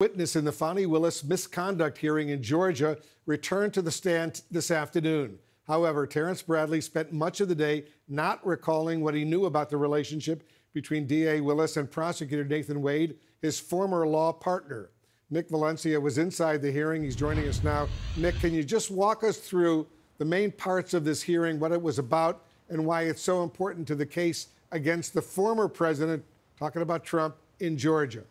witness in the Fani Willis misconduct hearing in Georgia returned to the stand this afternoon. However, Terrence Bradley spent much of the day not recalling what he knew about the relationship between DA Willis and prosecutor Nathan Wade, his former law partner. Nick Valencia was inside the hearing. He's joining us now. Nick, can you just walk us through the main parts of this hearing, what it was about, and why it's so important to the case against the former president, talking about Trump, in Georgia?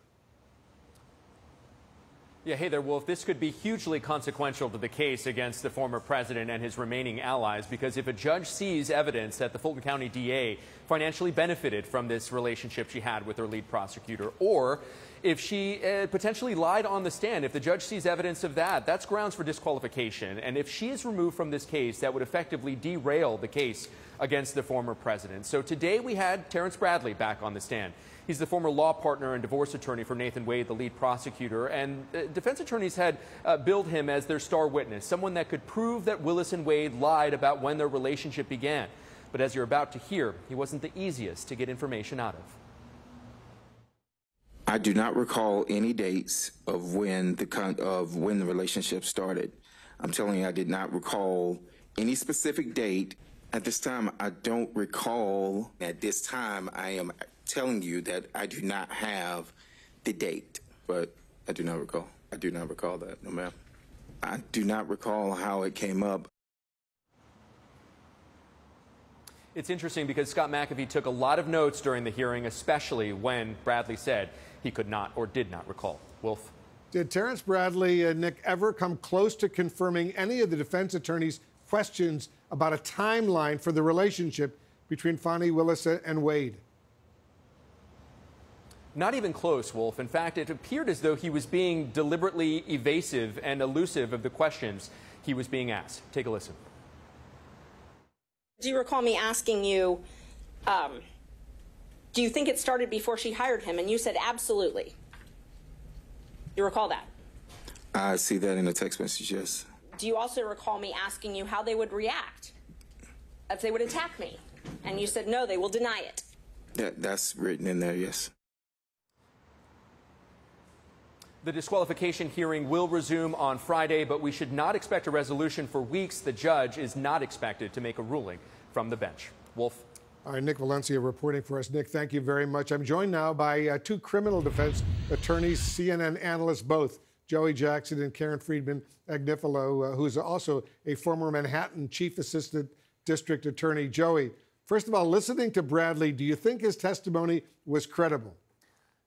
Yeah, hey there, Wolf. This could be hugely consequential to the case against the former president and his remaining allies because if a judge sees evidence that the Fulton County DA financially benefited from this relationship she had with her lead prosecutor, or if she uh, potentially lied on the stand, if the judge sees evidence of that, that's grounds for disqualification. And if she is removed from this case, that would effectively derail the case against the former president. So today we had Terrence Bradley back on the stand. He's the former law partner and divorce attorney for Nathan Wade, the lead prosecutor. And uh, defense attorneys had uh, billed him as their star witness, someone that could prove that Willis and Wade lied about when their relationship began. But as you're about to hear, he wasn't the easiest to get information out of. I do not recall any dates of when the of when the relationship started. I'm telling you, I did not recall any specific date. At this time, I don't recall. At this time, I am telling you that I do not have the date, but I do not recall. I do not recall that, no ma'am. I do not recall how it came up. It's interesting because Scott McAfee took a lot of notes during the hearing, especially when Bradley said he could not or did not recall. Wolf. Did Terrence Bradley, uh, Nick, ever come close to confirming any of the defense attorney's questions about a timeline for the relationship between Fani Willis and Wade? Not even close, Wolf. In fact, it appeared as though he was being deliberately evasive and elusive of the questions he was being asked. Take a listen. Do you recall me asking you, um, do you think it started before she hired him? And you said absolutely. You recall that? I see that in the text message, yes. Do you also recall me asking you how they would react if they would attack me? And you said no, they will deny it. That, that's written in there, yes. The disqualification hearing will resume on Friday, but we should not expect a resolution for weeks. The judge is not expected to make a ruling from the bench. Wolf. All right, Nick Valencia reporting for us. Nick, thank you very much. I'm joined now by uh, two criminal defense attorneys, CNN analysts both, Joey Jackson and Karen Friedman Agnifilo, uh, who's also a former Manhattan Chief Assistant District Attorney. Joey, first of all, listening to Bradley, do you think his testimony was credible?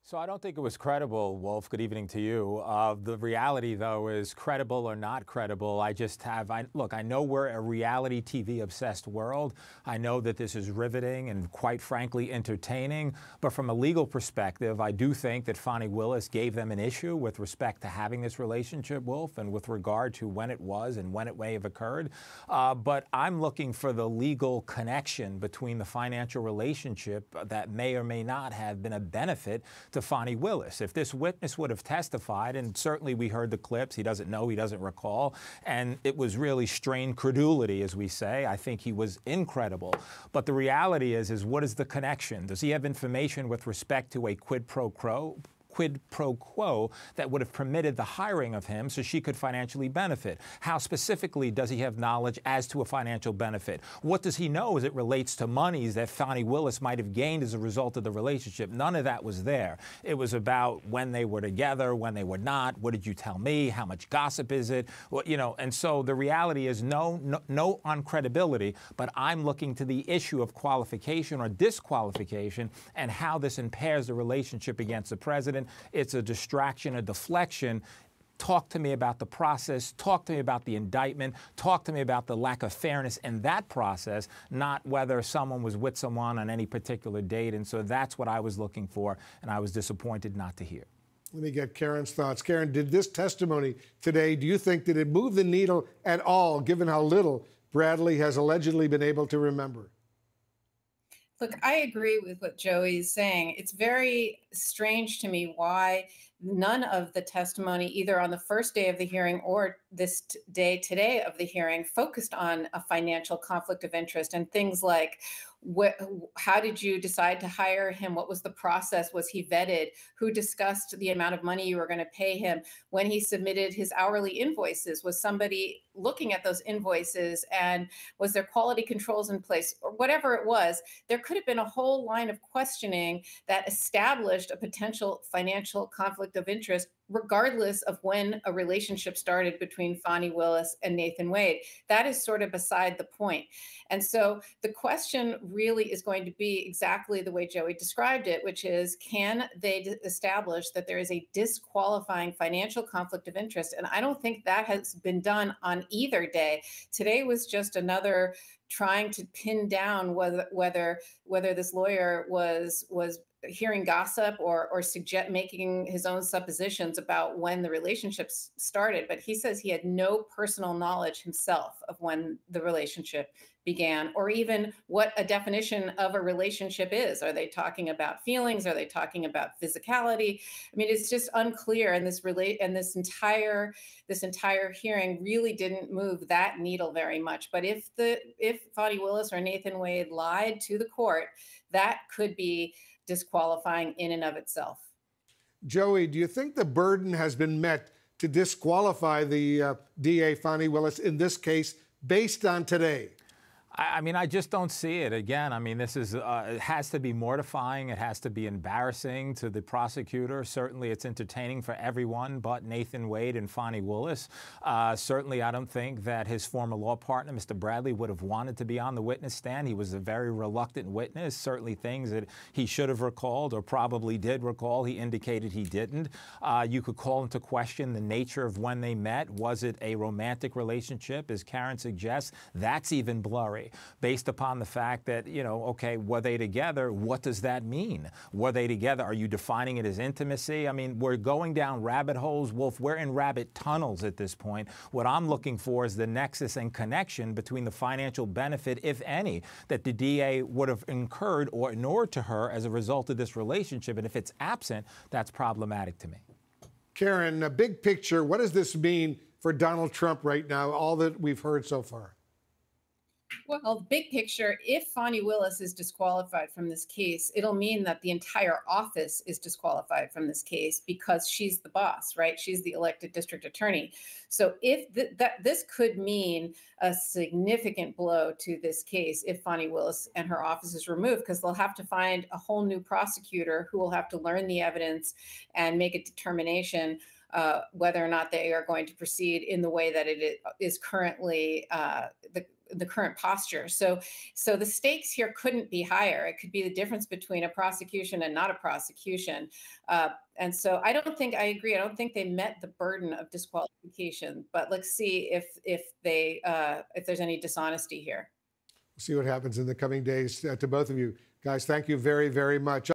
So I don't think it was credible, Wolf. Good evening to you. Uh, the reality, though, is credible or not credible. I just have, I, look, I know we're a reality TV obsessed world. I know that this is riveting and, quite frankly, entertaining. But from a legal perspective, I do think that Fani Willis gave them an issue with respect to having this relationship, Wolf, and with regard to when it was and when it may have occurred. Uh, but I'm looking for the legal connection between the financial relationship that may or may not have been a benefit to Fani Willis. If this witness would have testified, and certainly we heard the clips, he doesn't know, he doesn't recall, and it was really strained credulity, as we say. I think he was incredible. But the reality is, is what is the connection? Does he have information with respect to a quid pro quo? Quid pro quo that would have permitted the hiring of him so she could financially benefit? How specifically does he have knowledge as to a financial benefit? What does he know as it relates to monies that Fani Willis might have gained as a result of the relationship? None of that was there. It was about when they were together, when they were not. What did you tell me? How much gossip is it? Well, you know, and so the reality is no, no, no on credibility, but I'm looking to the issue of qualification or disqualification and how this impairs the relationship against the president it's a distraction, a deflection. Talk to me about the process. Talk to me about the indictment. Talk to me about the lack of fairness in that process, not whether someone was with someone on any particular date. And so that's what I was looking for, and I was disappointed not to hear. Let me get Karen's thoughts. Karen, did this testimony today, do you think, did it move the needle at all, given how little Bradley has allegedly been able to remember? Look, I agree with what Joey is saying. It's very strange to me why none of the testimony, either on the first day of the hearing or this t- day today of the hearing, focused on a financial conflict of interest and things like how did you decide to hire him? What was the process? Was he vetted? Who discussed the amount of money you were going to pay him? When he submitted his hourly invoices, was somebody looking at those invoices and was there quality controls in place or whatever it was? There could have been a whole line of questioning that established a potential financial conflict of interest regardless of when a relationship started between Fani Willis and Nathan Wade. That is sort of beside the point. And so the question really is going to be exactly the way Joey described it, which is can they d- establish that there is a disqualifying financial conflict of interest? And I don't think that has been done on either day. Today was just another trying to pin down whether whether whether this lawyer was was hearing gossip or or suggest making his own suppositions about when the relationships started but he says he had no personal knowledge himself of when the relationship began or even what a definition of a relationship is. Are they talking about feelings? Are they talking about physicality? I mean it's just unclear and this relate and this entire this entire hearing really didn't move that needle very much. But if the if Fani Willis or Nathan Wade lied to the court that could be disqualifying in and of itself. Joey, do you think the burden has been met to disqualify the uh, DA, Fani Willis, in this case based on today? I, mean, I just don't see it. Again, I mean, this is uh, it has to be mortifying. It has to be embarrassing to the prosecutor. Certainly, it's entertaining for everyone but Nathan Wade and Fani Willis. Uh, certainly, I don't think that his former law partner, Mr. Bradley, would have wanted to be on the witness stand. He was a very reluctant witness. Certainly, things that he should have recalled or probably did recall, he indicated he didn't. Uh, you could call into question the nature of when they met. Was it a romantic relationship, as Karen suggests? That's even blurry based upon the fact that, you know, okay, were they together? What does that mean? Were they together? Are you defining it as intimacy? I mean, we're going down rabbit holes, Wolf. We're in rabbit tunnels at this point. What I'm looking for is the nexus and connection between the financial benefit, if any, that the DA would have incurred or ignored to her as a result of this relationship. And if it's absent, that's problematic to me. Karen, a big picture, what does this mean for Donald Trump right now, all that we've heard so far? Well, big picture, if Fani Willis is disqualified from this case, it'll mean that the entire office is disqualified from this case because she's the boss, right? She's the elected district attorney. So if th- that this could mean a significant blow to this case if Fani Willis and her office is removed because they'll have to find a whole new prosecutor who will have to learn the evidence and make a determination uh, whether or not they are going to proceed in the way that it is currently uh, the the current posture. So, so the stakes here couldn't be higher. It could be the difference between a prosecution and not a prosecution. Uh, and so, I don't think I agree. I don't think they met the burden of disqualification. But let's see if if they uh, if there's any dishonesty here. We'll see what happens in the coming days. Uh, to both of you guys, thank you very very much.